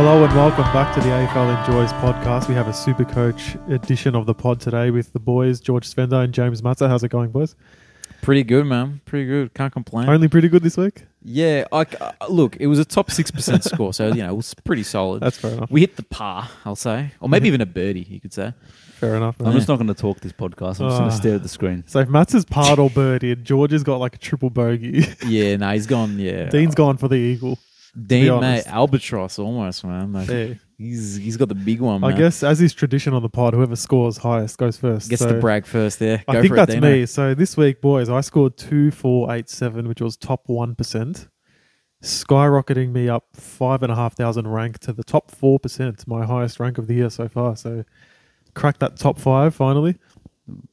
Hello and welcome back to the AFL Enjoyers podcast. We have a super coach edition of the pod today with the boys, George Sfenda and James Matsa. How's it going, boys? Pretty good, man. Pretty good. Can't complain. Only pretty good this week? yeah, I, uh, look, it was a top 6% score, so, you know, it was pretty solid. That's fair enough. we hit the par, I'll say. Or maybe even a birdie, you could say. Fair enough. I'm man. just not going to talk this podcast. I'm just going Ah. to stare at the screen. So if Matt's parred or birdie and George has got like a triple bogey, Yeah, no, he's gone, yeah. Dean's gone for the eagle. Dean, mate, albatross almost, man. Like, Yeah. he's he's got the big one, I man. guess as is tradition on the pod, whoever scores highest goes first. Gets So the brag first there. I think for that's it, me. So this week, boys, I scored two, four, eight, seven, which was top one percent, skyrocketing me up five and a half thousand rank to the top four percent, my highest rank of the year so far. So cracked that top five finally.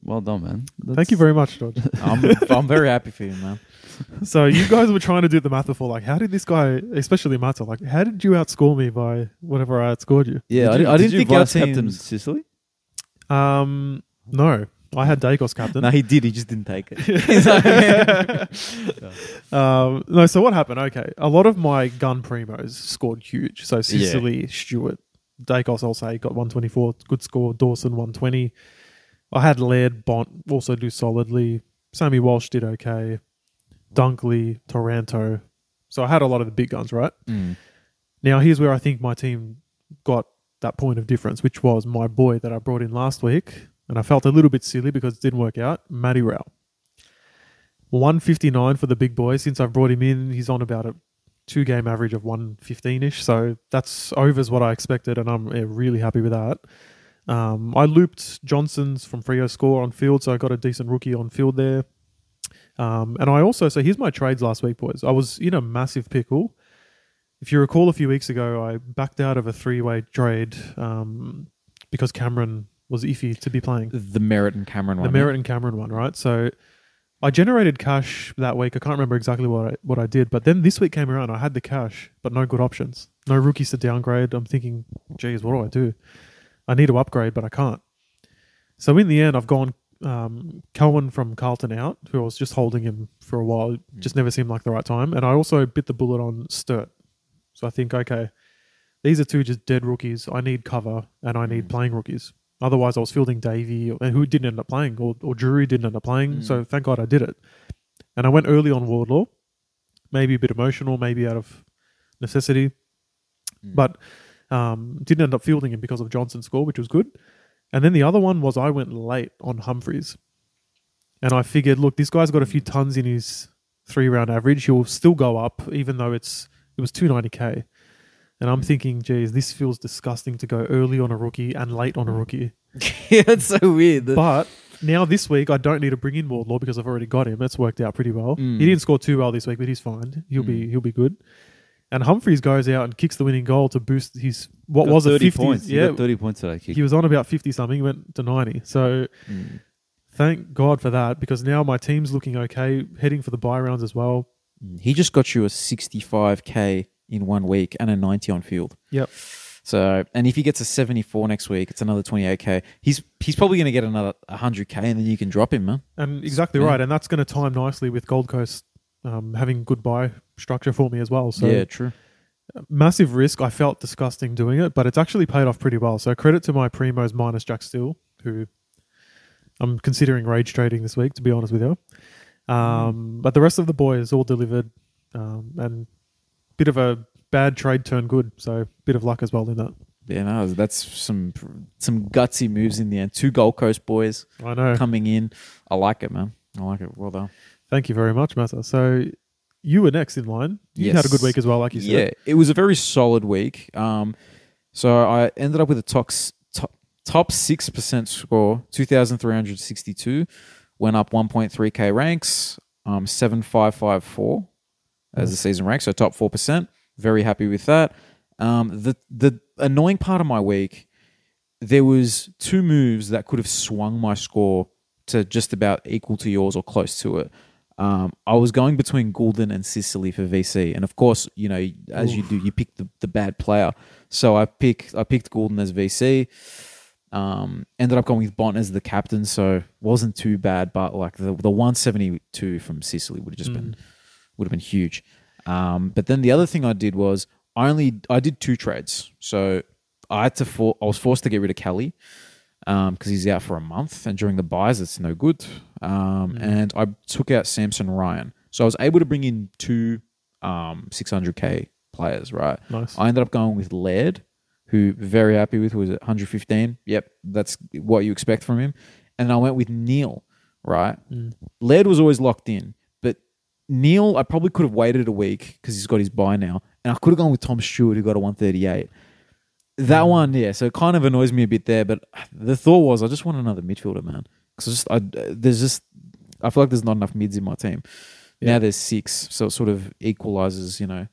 Well done, man. Thank you very much, George. I'm, I'm very happy for you, man. so you guys were trying to do the math before, like, how did this guy, especially Matsa, like, how did you outscore me by whatever I outscored you? Yeah, I, Did did, you, I didn't did you think our captain. Sicily? Um, no, I had Daicos captain. No, he did. He just didn't take it. Um, no, so what happened? Okay, a lot of my gun primos scored huge. So Sicily, Stewart, Daicos, I'll say, got 124, good score. Dawson, 120. I had Laird, Bont also do solidly. Sammy Walsh did okay. Dunkley, Toronto. So I had a lot of the big guns, right? Mm. Now, here's where I think my team got that point of difference, which was my boy that I brought in last week. And I felt a little bit silly because it didn't work out. Matty Rowell. 159 for the big boy. Since I've brought him in, he's on about a two game average of 115 ish. So that's overs what I expected. And I'm really happy with that. Um, I looped Johnson's from Frio score on field. So I got a decent rookie on field there. Um, and I also, so here's my trades last week, boys. I was in a massive pickle. If you recall, a few weeks ago, I backed out of a three-way trade um, because Cameron was iffy to be playing The Merrett and Cameron one. the. Merrett and Cameron one, right? So I generated cash that week. I can't remember exactly what I, what I did, but then this week came around. I had the cash, but no good options. No rookies to downgrade. I'm thinking, geez, what do I do? I need to upgrade, but I can't. So in the end, I've gone um, Cohen from Carlton out, who I was just holding him for a while. It Just never seemed like the right time. And I also bit the bullet on Sturt. So I think, okay, these are two just dead rookies. I need cover and I need Mm. playing rookies. Otherwise, I was fielding Davey, and who didn't end up playing, or, or Drury didn't end up playing. Mm. So thank God I did it. And I went early on Wardlaw, maybe a bit emotional, maybe out of necessity, Mm. but um, didn't end up fielding him because of Johnson's score, which was good. And then the other one was I went late on Humphreys, and I figured, look, this guy's got a few mm. tons in his three round average. He'll still go up, even though it's it was two ninety k. And I'm mm. thinking, geez, this feels disgusting to go early on a rookie and late on a mm. rookie. yeah, it's so weird. But now this week, I don't need to bring in Wardlaw because I've already got him. That's worked out pretty well. Mm. He didn't score too well this week, but he's fine. He'll be he'll be good. And Humphreys goes out and kicks the winning goal to boost his what Got was a 30 50 points. Yeah, 30 points today, kick. he was on about 50 something, He went to 90. So Mm. thank God for that because now my team's looking okay, heading for the buy rounds as well. Mm. He just got you a 65k in one week and a 90 on field. Yep. So, and if he gets a 74 next week, it's another 28k. He's he's probably going to get another 100k, and then you can drop him, man. And exactly Yeah. right. And that's going to time nicely with Gold Coast um, having good buy structure for me as well. So yeah, true. massive risk. I felt disgusting doing it, but it's actually paid off pretty well. So credit to my primos minus Jack Steele, who I'm considering rage trading this week, to be honest with you. Um, But the rest of the boys all delivered, um, and bit of a bad trade turned good. So bit of luck as well in that. Yeah, no, that's some some gutsy moves in the end. Two Gold Coast boys I know. coming in. I like it, man. I like it. Well done. Thank you very much, Matsa. So you were next in line. You had a good week as well, like you said. Yeah, it was a very solid week. Um, so I ended up with a top top six percent score, two thousand three hundred sixty two, went up one point three k ranks, um, seven five five four as the season rank, so top four percent. Very happy with that. Um, the the annoying part of my week, there was two moves that could have swung my score to just about equal to yours or close to it. Um, I was going between Gulden and Sicily for VC, and of course, you know, as you do, you pick the, the bad player. So I pick I picked Gulden as VC. Um, ended up going with Bont as the captain, so wasn't too bad. But like the the one seventy two from Sicily would have just been would have been huge. Um, but then the other thing I did was I only I did two trades, so I had to for, I was forced to get rid of Kelly because he's out for a month, and during the buys, it's no good. Um, And I took out Samson Ryan, so I was able to bring in two um, 600k players. Right, Nice. I ended up going with Laird, who very happy with was at 115. Yep, that's what you expect from him. And I went with Neale. Right, Laird was always locked in, but Neale, I probably could have waited a week because he's got his buy now, and I could have gone with Tom Stewart, who got a 138. That one, yeah. So it kind of annoys me a bit there, but the thought was I just want another midfielder, man. Because just I, there's just I feel like there's not enough mids in my team. Yeah. Now there's six, so it sort of equalizes, you know,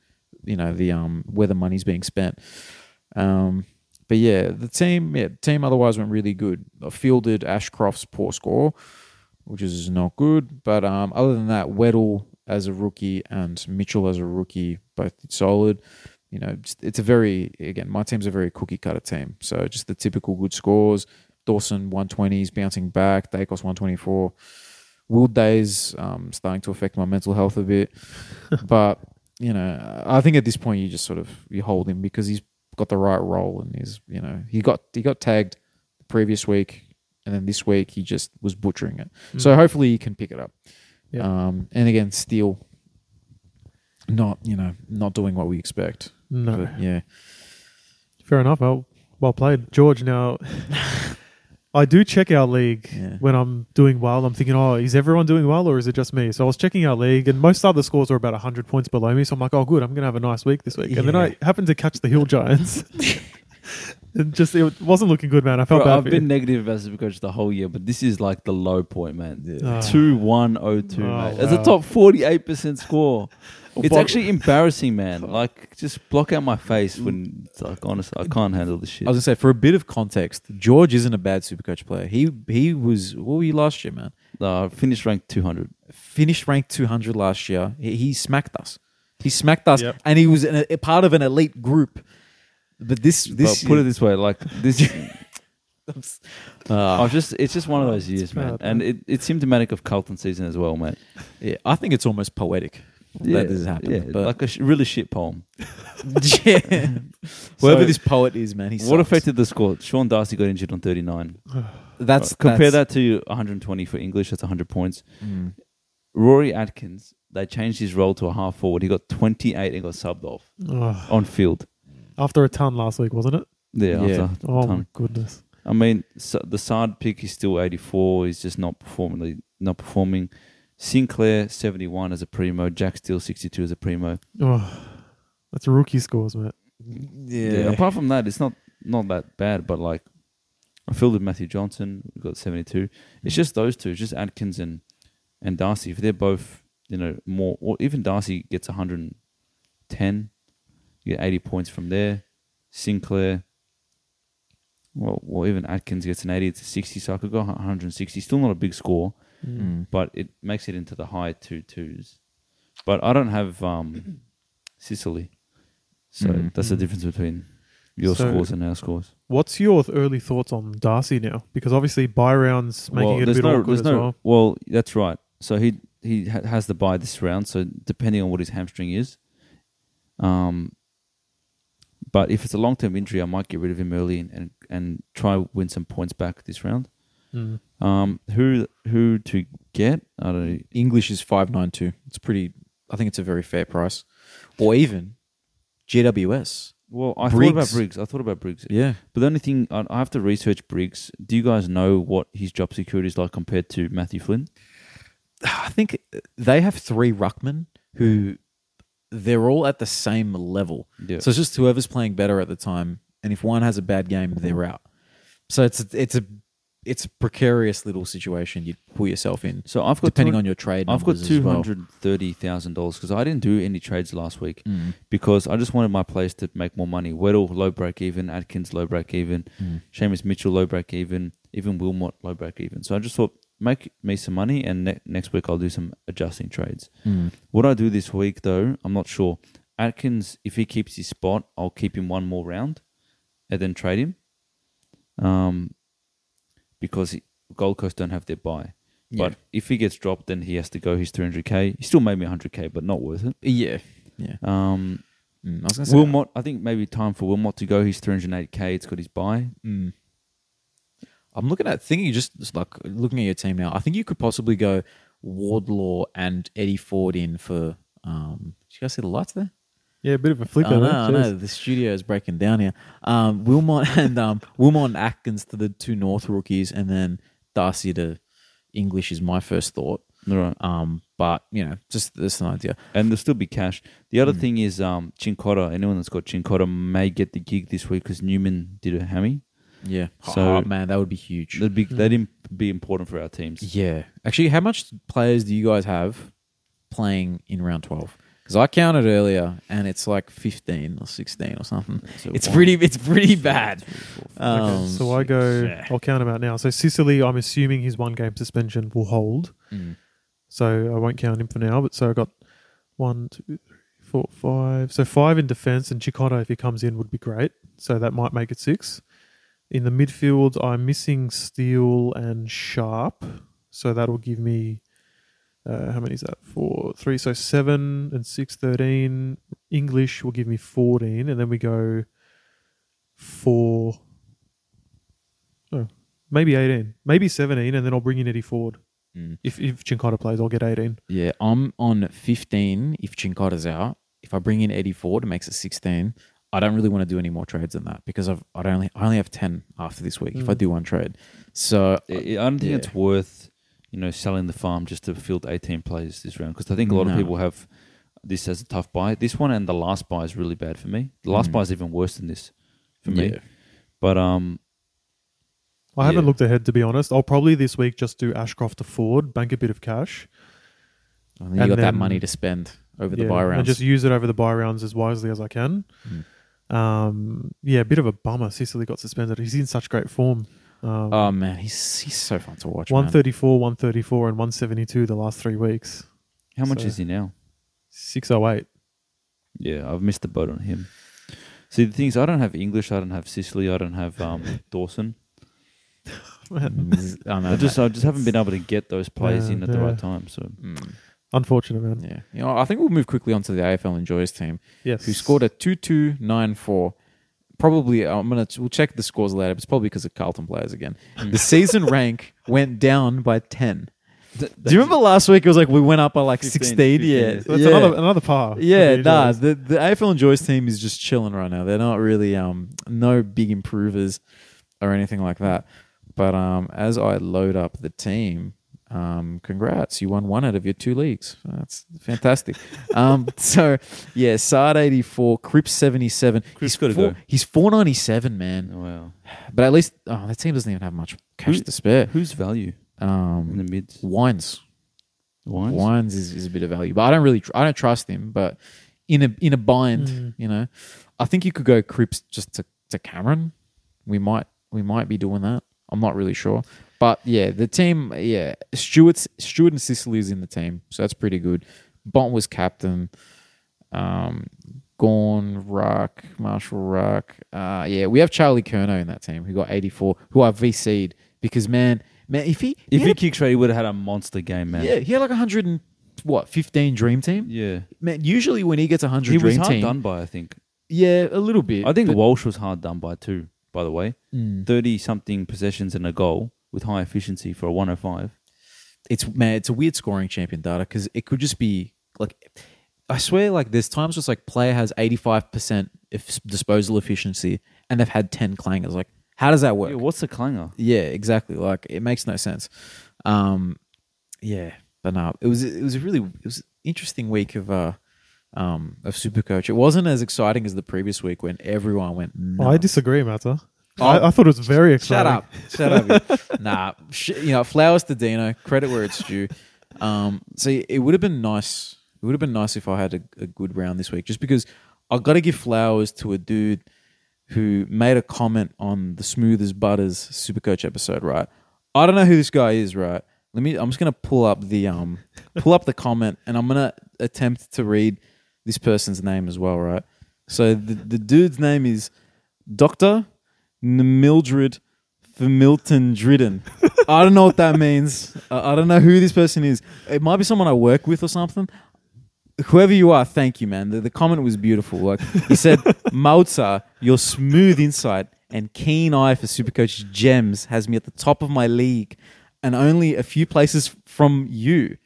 you know the um where the money's being spent. Um, but yeah, the team, yeah, the team otherwise went really good. I fielded Ashcroft's poor score, which is not good. But um, other than that, Weddle as a rookie and Mitchell as a rookie both did solid. You know, it's a very again, my team's a very cookie cutter team. So just the typical good scores. Dawson 120s bouncing back. Daicos 124. Will days um, starting to affect my mental health a bit, but you know, I think at this point you just sort of you hold him because he's got the right role and he's you know he got he got tagged the previous week and then this week he just was butchering it. So hopefully he can pick it up. Yeah. Um, and again, still not you know not doing what we expect. No. But yeah, Fair enough. Well, well played, George. Now, I do check our league Yeah. when I'm doing well. I'm thinking, oh, is everyone doing well, or is it just me? So I was checking our league, and most other scores are about hundred points below me. So I'm like, oh, good, I'm gonna have a nice week this week. And then I happened to catch the Hill Giants. and just it wasn't looking good, man. I felt Bro, bad. I've for been you. negative as a coach the whole year, but this is like the low point, man. Ah. Two one oh two, Oh, mate. That's wow. a top forty eight percent score. It's Bob- actually embarrassing, man. Like, just block out my face when like, honestly, I can't handle this shit. I was gonna say for a bit of context, George isn't a bad supercoach player. He he was what were you last year, man? Uh, finished ranked two hundred. Finished ranked 200 last year. He, he smacked us. He smacked us, Yep. and he was an, a part of an elite group. But this this But put it this way, like this. uh, I've just it's just one of those years, man, and it, it's symptomatic of Carlton season as well, mate. yeah, I think it's almost poetic that this has happened. Yeah, but like a sh- really shit poem. yeah. whoever So, this poet is, man, he What affected the score? Sean Darcy got injured on thirty nine. That's compare that's- that to 120 for English. That's 100 points. Mm. Rory Atkins, they changed his role to a half forward. He got 28 and got subbed off on field. After a ton last week, wasn't it? Yeah, Yeah. after Oh ton. my goodness. I mean, so the Sard pick is still 84. He's just not performing. Not performing. Sinclair 71 as a primo. Jack Steele 62 as a primo. Oh, that's rookie scores, mate. Yeah. Apart from that, it's not not that bad. But like, I filled with Matthew Johnson. We got 72. It's just those two. It's just Atkins and and Darcy. If they're both, you know, more, or even Darcy gets 110, you get 80 points from there. Sinclair, well, well, even Atkins gets an 80, it's a 60, so I could go 160. Still not a big score, Mm. but it makes it into the high two twos. But I don't have um, Sicily, so Mm. that's the difference between your So- scores and our scores. What's your early thoughts on Darcy now? Because obviously buy rounds making it a bit no, awkward as no, well. well, that's right. So he he ha- has the buy this round. So depending on what his hamstring is, um, but if it's a long term injury, I might get rid of him early and, and and try win some points back this round. Mm. Um, who who to get? I don't know. English is 592. It's pretty, I think it's a very fair price. Or even GWS. Well, I thought about Briggs. Briggs. I thought about Briggs. Yeah. But the only thing I I have to research Briggs. Do you guys know what his job security is like compared to Matthew Flynn? I think they have three ruckmen who they're all at the same level. Yeah. So it's just whoever's playing better at the time, and if one has a bad game, they're out. So it's it's a it's a precarious little situation you put yourself in, So I've got depending on your trade. I've got two hundred thirty thousand dollars because I didn't do any trades last week Mm. because I just wanted my players to make more money. Weddle low break even, Atkins low break even, Mm. Seamus Mitchell low break even, even Wilmot low break even. So I just thought make me some money and ne- next week I'll do some adjusting trades. Mm. What I do this week though, I'm not sure. Atkins, if he keeps his spot, I'll keep him one more round and then trade him. Um, because he, Gold Coast don't have their buy. But if he gets dropped, then he has to go his 300k. He still made me 100k, but not worth it. Yeah, yeah. Um, Mm, I was gonna say Wilmot, I think maybe time for Wilmot to go. He's 308k. It's got his buy. Mm. I'm looking at thinking just, just like looking at your team now. I think you could possibly go Wardlaw and Eddie Ford in for. Um, did you guys see the lights there? Yeah, a bit of a flicker. I know. I know. The studio is breaking down here. Um, Wilmot and um, Wilmot and Atkins to the two North rookies, and then Darcy to English is my first thought. All right. Um, but you know, just just an idea. And there'll still be cash. The other Mm. thing is um, Cincotta. Anyone that's got Cincotta may get the gig this week because Newman did a hammy. Yeah. So- oh, man, that would be huge. That'd be that'd im- be important for our teams. Yeah. Actually, how much players do you guys have playing in round 12? Because I counted earlier and it's like 15 or 16 or something. So It's one, pretty it's pretty two, bad. three, four, five. Um, Okay, so I go. yeah. I'll count him out now. So Sicily, I'm assuming his one game suspension will hold. Mm. So I won't count him for now. But so I got one, two, three, four, five. So five in defense, and Cincotta if he comes in would be great. So that might make it six. In the midfield, I'm missing Steele and Sharp. So that'll give me uh, how many is that? Four, three. So seven and six, thirteen. English will give me fourteen, and then we go four. Oh, maybe eighteen, maybe seventeen, and then I'll bring in Eddie Ford. Mm. If if Cincotta plays, I'll get eighteen. Yeah, I'm on 15 if Cincotta's out. If I bring in Eddie Ford, it makes it 16. I don't really want to do any more trades than that because I've I only I only have 10 after this week if I Mm. do one trade. So I I don't think Yeah. it's worth you know selling the farm just to field 18 players this round because I think a lot No. of people have this as a tough buy. This one and the last buy is really bad for me. The last Mm. buy is even worse than this for me. yeah. But um, I haven't Yeah. looked ahead to be honest. I'll probably this week just do Ashcroft to Ford, bank a bit of cash, I think you And got that money to spend over the yeah, buy rounds. and just use it over the buy rounds as wisely as I can. Mm. Um, yeah, a bit of a bummer. Sicily got suspended. He's in such great form. Um, oh man, he's he's so fun to watch. man. 134, 134, and 172 the last three weeks. how much So- is he now? 608. Yeah, I've missed the boat on him. See, the thing is, I don't have English. I don't have Sicily. I don't have um, Dawson. Mm, I know I just. I just haven't been able to get those players Yeah, in at the right time. So Mm, Unfortunate, man. yeah, you know, I think we'll move quickly onto the AFL Enjoyers team. Yes. who scored a 2-2-9-4. Probably, I'm gonna we'll check the scores later. But it's probably because of Carlton players again. The season rank went down by ten. Do you remember last week? It was like we went up by like 15, 16. yeah, 15. So that's yeah. another another par. yeah, for the nah. The the AFL Enjoyers team is just chilling right now. They're not really um no big improvers or anything like that. But um as I load up the team, um congrats, you won one out of your two leagues. That's fantastic. um so yeah, Sard 84, Cripps 77. Cripps he's gotta go. He's 497, man. wow, But at least oh, that team doesn't even have much cash Who- to spare. who's value um, in the mids? Wines. Wines. Wines is, is a bit of value, but I don't really, tr- I don't trust him. But in a in a bind, Mm. you know, I think you could go Cripps just to, to Cameron. We might we might be doing that. I'm not really sure, but yeah, the team, yeah, Stewart's Stewart and Sicily is in the team, so that's pretty good. Bont was captain. Um, Gawn, Ruck, Marshall Ruck. Uh, yeah, we have Charlie Curnow in that team who got 84, who I VC'd because man, man, if he If he he kicks right, he would have had a monster game, man. yeah, he had like 100 and what 15 dream team. yeah. Man, usually when he gets 100 He was hard team, done by, I think. yeah, a little bit. I think Walsh was hard done by too. By the way, Mm. thirty something possessions and a goal with high efficiency for a one hundred five. it's man, it's a weird scoring champion data because it could just be like, I swear, like there's times just like player has 85 percent if disposal efficiency and they've had 10 clangers. Like, how does that work? Yeah, what's the clanger? Yeah, exactly. Like it makes no sense. Um, yeah, but no, it was it was a really it was an interesting week of uh um of Supercoach. It wasn't as exciting as the previous week when everyone went. Oh, I disagree, Matsa. I, I thought it was very exciting. Shut exciting. up. Shut up. nah, sh- you know, flowers to Deano. Credit where it's due. Um, see, it would have been nice. It would have been nice if I had a, a good round this week, just because I've got to give flowers to a dude who made a comment on the Smooth as Butters Supercoach episode. Right, I don't know who this guy is. Right, let me. I'm just gonna pull up the um, pull up the comment, and I'm gonna attempt to read this person's name as well. Right, so the the dude's name is Doctor Mildred for Milton Dridden. I don't know what that means. I I don't know who this person is. It might be someone I work with or something. whoever you are, thank you, man. The, the comment was beautiful. Like he said, Malta, your smooth insight and keen eye for Supercoach gems has me at the top of my league, and only a few places from you.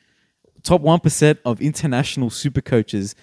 Top one percent of international super coaches.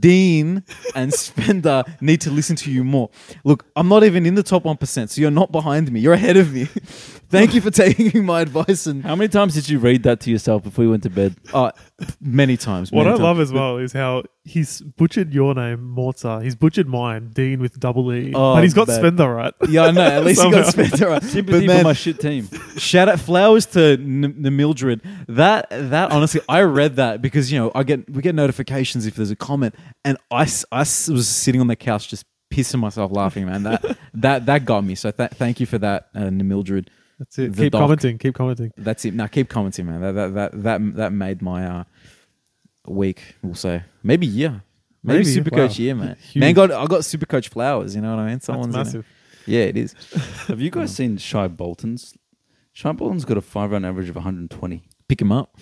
Dean and Spender need to listen to you more. Look, I'm not even in the top 1%, so you're not behind me. You're ahead of me. Thank you for taking my advice and How many times did you read that to yourself before you went to bed? uh, many times. What many I times. love as well is how he's butchered your name, Mortar. He's butchered mine, Dean with double E. Oh, but he's got man. Spender right. Yeah, I know. At least he got Somehow. Spender. right. Sympathy But man, for my shit team. shout out flowers to N- the Mildred. That that honestly, I read that because you know I get we get notifications if there's a comment, and I, s- I s- was sitting on the couch just pissing myself laughing, man. That that that got me. So th- thank you for that, uh, Mildred. That's it. The keep doc. commenting. Keep commenting. That's it. Now keep commenting, man. That that that that, that made my uh, week. We'll say maybe year. Maybe, Maybe, super wow. coach year, man. Huge. Man, got I got super coach flowers. You know what I mean? That's Someone's in it. massive. Yeah, it is. Have you guys seen Shai Bolton's? Shai Bolton's got a five round average of 120. Pick him up.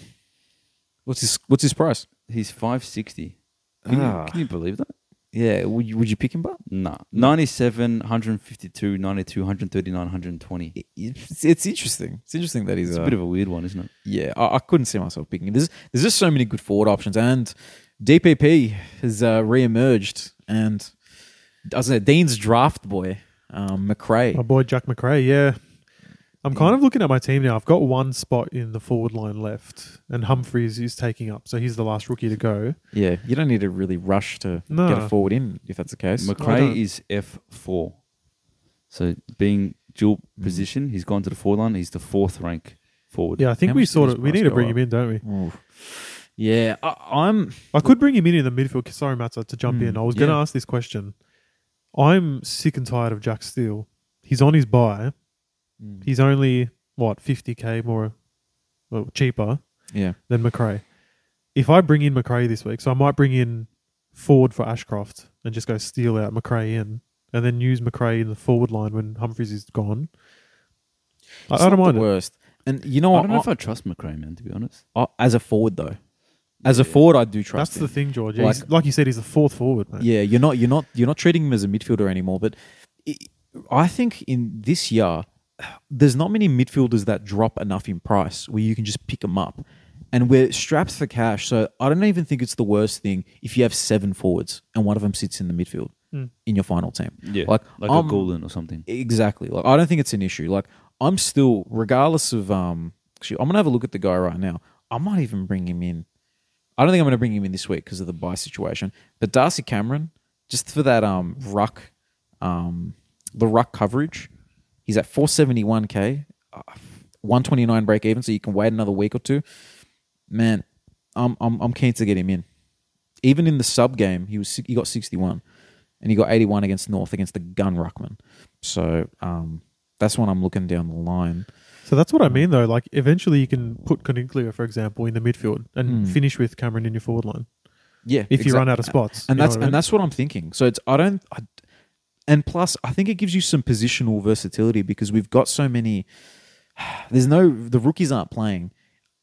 What's his What's his price? He's 560. Can, Ah. you, can you believe that? Yeah, would you, would you pick him up? Nah. 97, 152, 92, 139, 120. It's, it's interesting. It's interesting that he's It's a uh, bit of a weird one, isn't it? yeah. I, I couldn't see myself picking him. There's there's just so many good forward options, and DPP has uh, re-emerged, and I was Dean's draft boy, um, Macrae. My boy Jack Macrae, yeah. I'm kind of looking at my team now. I've got one spot in the forward line left, and Humphreys is taking up, so he's the last rookie to go. Yeah, you don't need to really rush to No. get a forward in if that's the case. I Macrae don't- is F4. So being dual position, he's gone to the forward line. He's the fourth rank forward. Yeah, I think How we much did sort his of we price need to go bring up? him in, don't we? Oof. Yeah, I, I'm. I could bring him in in the midfield. Sorry, Matsa, to jump Mm, in. I was going to yeah. ask this question. I'm sick and tired of Jack Steele. He's on his buy. Mm. He's only what 50k more well, cheaper Yeah, than Macrae. If I bring in Macrae this week, so I might bring in Ford for Ashcroft and just go steal out Macrae in, and then use Macrae in the forward line when Humphreys is gone. I, It's I don't not mind the it. worst. And you know I don't know if I trust Macrae, man, to be honest. I- as a forward though, as a forward, I do trust. That's the thing, George. Like- Like, you said, he's a fourth forward. Mate. Yeah, you're not you're not you're not treating him as a midfielder anymore. But i I think in this year, there's not many midfielders that drop enough in price where you can just pick them up. And we're strapped for cash, so I don't even think it's the worst thing if you have seven forwards and one of them sits in the midfield Mm. in your final team. Yeah, Like, like I'm- a Gulden or something. Exactly. Like I don't think it's an issue. Like I'm still, regardless of um, actually, I'm gonna have a look at the guy right now. I might even bring him in. I don't think I'm gonna bring him in this week because of the buy situation. But Darcy Cameron, just for that um ruck, um, the ruck coverage, he's at 471k, uh, 129 break even, so you can wait another week or two. Man, I'm I'm I'm keen to get him in. Even in the sub game, he was he got 61, and he got 81 against North against the gun ruckman. So um, that's when I'm looking down the line. So that's what I mean, though. Like, eventually you can put Coniglio, for example, in the midfield and Mm. finish with Cameron in your forward line Yeah, if you run out of spots. and that's what I mean? and that's what I'm thinking. So it's I don't, I, and plus I think it gives you some positional versatility because we've got so many. There's no the rookies aren't playing,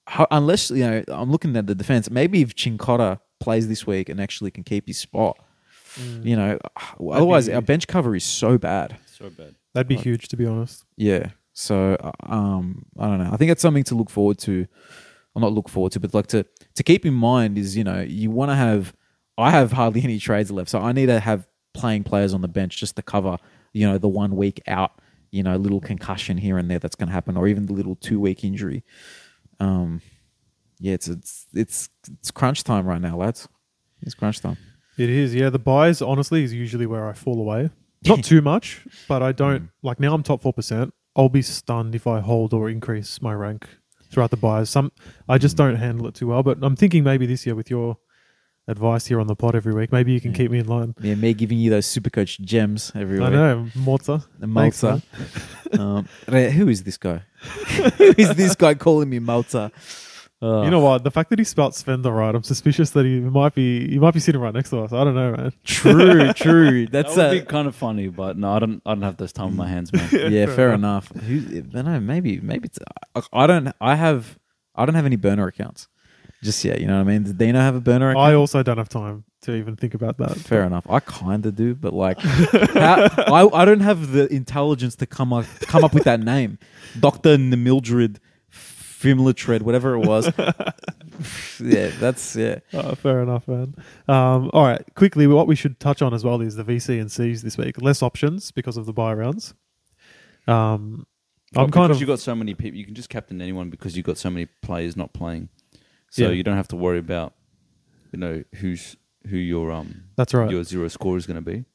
How, unless you know. I'm looking at the defense. Maybe if Cincotta plays this week and actually can keep his spot, Mm. you know. Otherwise, be- our bench cover is so bad. So bad. That'd be Like- huge, to be honest. Yeah. So uh, um, I don't know. I think it's something to look forward to. Or not look forward to, but like to to keep in mind is you know you want to have. I have hardly any trades left, so I need to have playing players on the bench just to cover you know the one week out. You know, little concussion here and there that's going to happen, or even the little two week injury. Um, yeah, it's it's it's it's crunch time right now, lads. It's crunch time. It is, yeah. The buys, honestly, is usually where I fall away. Not too much, but I don't like now. I'm top four percent. I'll be stunned if I hold or increase my rank throughout the buys. Some I just don't handle it too well. But I'm thinking maybe this year with your advice here on the pod every week, maybe you can Yeah. keep me in line. Yeah, me giving you those super coach gems every week. I week. know, Morta. Malta. um, who is this guy? who is this guy calling me Malta? Uh, You know what? The fact that he spelt the right, I'm suspicious that he might be he might be sitting right next to us. I don't know, man. true, true. That's that would a, be kind of funny, but no, I don't. I don't have those time on my hands, man. yeah, fair fair enough. Who, I don't know. Maybe, maybe it's. I, I don't. I have. I don't have any burner accounts. Just yeah, you know what I mean. Does Deano have a burner account? I also don't have time to even think about that. Fair enough. I kind of do, but like, how, I I don't have the intelligence to come up come up with that name, Doctor Mildred Fimletred, whatever it was. yeah, that's yeah. Oh, fair enough, man. Um, all right, quickly, what we should touch on as well is the VC and Cs this week. Less options because of the buy rounds. Um, I'm kind because of you got so many people. You can just captain anyone because you've got so many players not playing. So Yeah. you don't have to worry about, you know, who's who your um that's right. your zero score is going to be.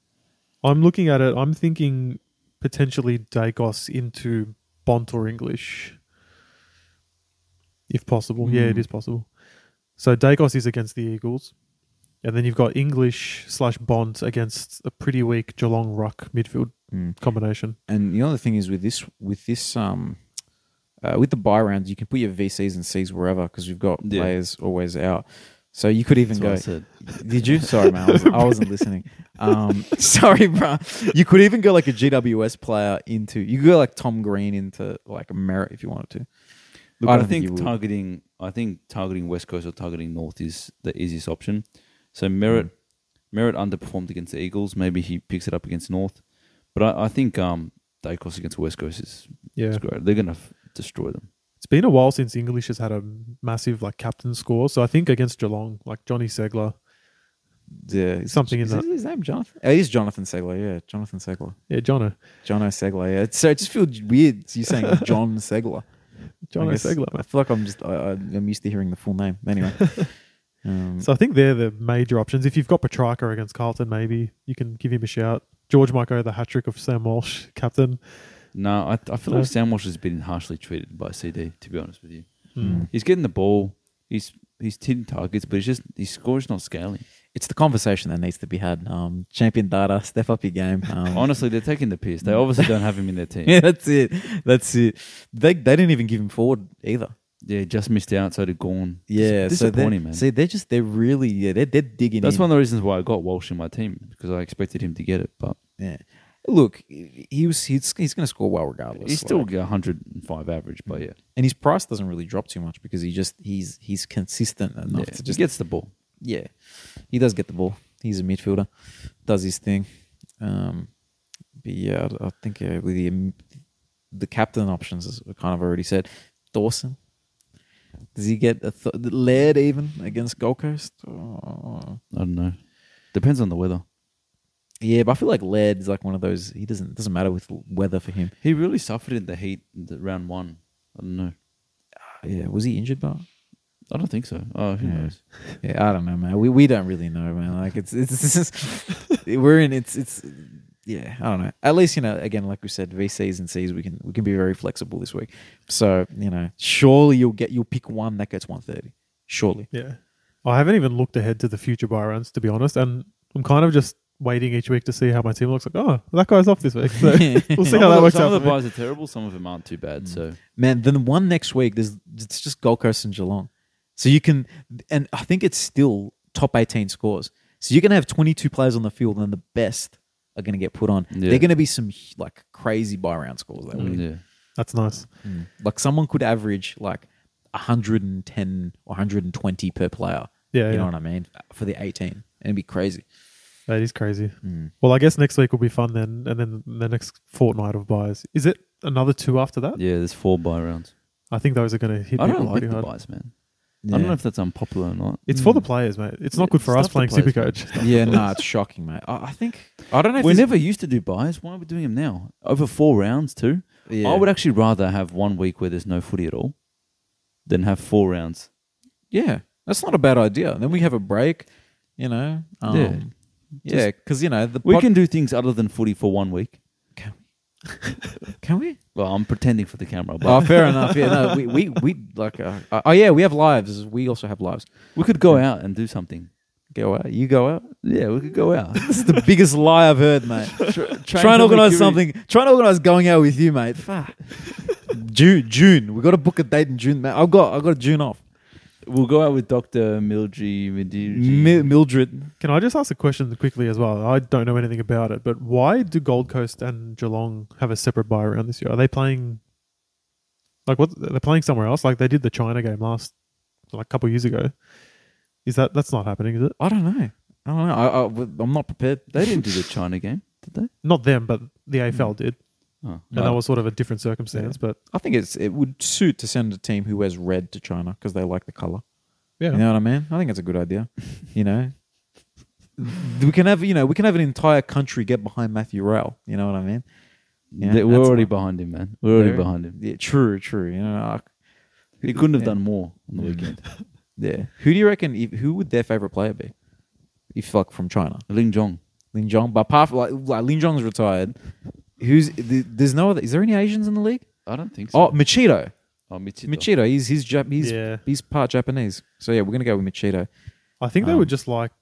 I'm looking at it. I'm thinking potentially Daicos into Bont or English, if possible. Yeah, it Hmm. possible. So Daicos is against the Eagles, and then you've got English slash Bont against a pretty weak Geelong ruck midfield Mm. combination. And the other thing is with this with this um uh, with the buy rounds, you can put your VCs and Cs wherever because we've got Yeah. players always out. So you could even That's what go. I said. Did you? Sorry, man. I wasn't, I wasn't listening. Um, sorry, bro. You could even go like a GWS player into. You could go like Tom Green into like a Merrett if you wanted to. Look, I I, don't think think, you would. targeting. I think targeting West Coast or targeting North is the easiest option. So Merrett, Mm. Merrett underperformed against the Eagles. Maybe he picks it up against North, but I, I think um Daicos against West Coast is, Yeah, great. They're going to f- destroy them. it's been a while since English has had a massive like captain score. So I think against Geelong, like Johnny Ceglar, Yeah, is- Something in is that. His name Jonathan. Oh, it is Jonathan Ceglar. Yeah, Jonathan Ceglar. yeah, Jono, Jono Ceglar. Yeah. So it just feels weird. You saying John Ceglar. Jono I guess- Ceglar. I feel like I'm just I, I- I'm used to hearing the full name. Anyway, um, So I think they're the major options. If you've got Petrarca against Carlton, maybe you can give him a shout. George might go the hat trick of Sam Walsh, captain. No, I, I feel No. like Sam Walsh has been harshly treated by CD. To be honest with you, Hmm. he's getting the ball. He's he's hitting targets, but he's just his score's not scaling. it's the conversation that needs to be had. Um, champion data, step up your game. Um, Honestly, they're taking the piss. They obviously don't have him in their team. yeah, that's it. That's it. They they didn't even give him forward either. Yeah, just missed out. So did Gawn. Yeah, Dis- so they're, disappointing, man. See, they're just they're really yeah they're they're digging. That's in. one of the reasons why I got Walsh in my team because I expected him to get it, but Yeah. Look, he was he's he's going to score well regardless. he's still like- 105 average. But yeah, and his price doesn't really drop too much because he just he's he's consistent enough yeah to he just gets the ball. yeah, he does get the ball. He's a midfielder, does his thing. Um, but yeah, I, I think uh, with the the captain options, as I kind of already said, Dawson. Does he get a th- lead even against Gold Coast? Oh. I don't know. Depends on the weather. Yeah, but I feel like lead is like one of those. He doesn't doesn't matter with weather for him. He really suffered in the heat in the round one. I don't know. Uh, yeah, was he injured? But I don't think so. Oh, who Yeah. knows? Yeah, I don't know, man. We we don't really know, man. Like it's it's, it's just, we're in it's it's yeah, I don't know. At least you know, again, like we said, VCs and Cs, we can we can be very flexible this week. So you know, surely you'll get you'll pick one that gets one thirty. Surely. Yeah. I haven't even looked ahead to the future buy rounds, to be honest. And I'm kind of just waiting each week to see how my team looks like. Oh, that guy's off this week. So we'll see Some how that the- works Some out. of the me. buys are terrible. Some of them aren't too bad. Mm. So Man, then one next week, there's it's just Gold Coast and Geelong. So you can, and I think it's still top 18 scores. So you're going to have 22 players on the field, and the best are going to get put on. Yeah. They're going to be some like crazy buy round scores that week. Mm, yeah, That's nice. Mm. Like someone could average like 110 or 120 per player. Yeah, you yeah. know what I mean? For the 18. And it'd be crazy. That is crazy. Mm. Well, I guess next week will be fun then, and then the next fortnight of buys. Is it another two after that? yeah. There's four buy rounds. I think those are going to hit I people don't like the hard. buys, man. Yeah. I don't know if that's unpopular or not. It's for the Mm. players, mate. It's Yeah, not good for us playing players, Supercoach. yeah, no, it's shocking, mate. I, I think I don't know. If We never used to do buys. Why are we doing them now? Over four rounds too. Yeah. I would actually rather have one week where there's no footy at all than have four rounds. Yeah, that's not a bad idea. Then we have a break, you know. Um, Yeah. Yeah, because you know the We pod- can do things other than footy for one week. can we? Well, I'm pretending for the camera, but Oh, fair enough. Yeah, no, we we, we like. Uh, uh, oh yeah, we have lives. We also have lives. we could go out and do something. Go out. You go out. Yeah, we could go out. This is the biggest lie I've heard, mate. Try and organize something. Try and organize going out with you, mate. Fuck. June, June. We got to book a date in June, mate. I've got, I've got June off. We'll go out with Doctor Mildred. Mi- Mildred. Can I just ask a question quickly as well? I don't know anything about it, but why do Gold Coast and Geelong have a separate buy round this year? Are they playing like what? They're playing somewhere else. Like they did the China game last like a couple years ago. Is that that's not happening? Is it? I don't know. I don't know. I, I, I'm not prepared. They didn't do the China game, did they? Not them, but the AFL hmm. did, Oh. and No. that was sort of a different circumstance. But I think it's it would suit to send a team who wears red to China because they like the color. yeah, You know what I mean? I think it's a good idea. you know, we can have you know we can have an entire country get behind Matthew Rowell. You know what I mean? Yeah, They- we're already what- behind him, man. We're already They're- him. Yeah, true, true. You know, I, He couldn't have yeah. done more on the weekend. Yeah. Who do you reckon? If, who would their favorite player be? If like from China, Lin Jong. Lin Jong. But apart from like, like Lin Jong's retired, who's th- there's no other? Is there any Asians in the league? I don't think so. Oh, Mitchito. oh Mitchito. Mitchito. He's he's Jap- he's yeah. he's part Japanese. So yeah, we're gonna go with Mitchito. I think they Um, were just like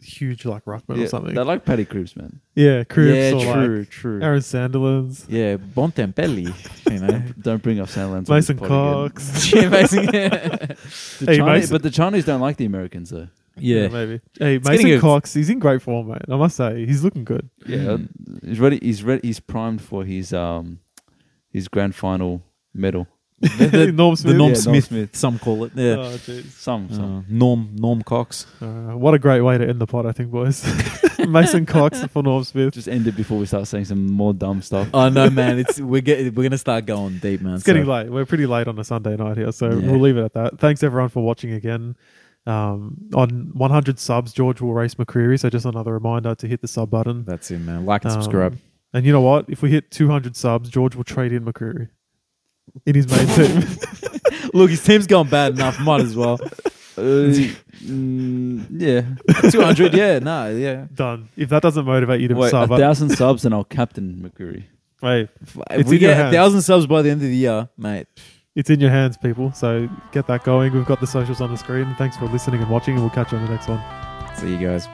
huge, like ruckman Yeah, or something. They like Paddy Cripps, man. yeah, Cripps yeah, or true, like true. Aaron Sandilands, Yeah, Bontempelli. You know. Don't bring up Sandlands. Mason Cox. yeah, basically. The Hey, Chinese, Mason- but the Chinese don't like the Americans, though. Yeah. maybe. Hey, It's getting Mason a- Cox, he's in great form, mate. I must say, he's looking good. Yeah, he's ready. He's ready. He's primed for his um his grand final medal. The, the, Norm the Smith. Norm Yeah, Norm Smith, Smith. some call it. Yeah. Oh, jeez. Some, some. Uh, Norm Norm Cox. Uh, what a great way to end the pod, I think, boys. Mason Cox for Norm Smith. Just end it before we start saying some more dumb stuff. Oh no, man! It's we're getting we're gonna start going deep, man. It's getting late. We're pretty late on a Sunday night here, so Yeah. we'll leave it at that. Thanks everyone for watching again. Um, on 100 subs, George will race McCreary. So just another reminder to hit the sub button. That's it, man. Like and Um, subscribe. And you know what? If we hit 200 subs, George will trade in McCreary in his main team. Look, his team's gone bad enough. Might as well. Uh, mm, yeah. Two hundred. Yeah. No. Yeah. Done. If that doesn't motivate you to Wait, a sub, up, thousand subs and I'll captain Mercury. hey, If It's we get a thousand subs by the end of the year, mate. It's in your hands, people. So get that going. We've got the socials on the screen. Thanks for listening and watching, and we'll catch you on the next one. See you guys.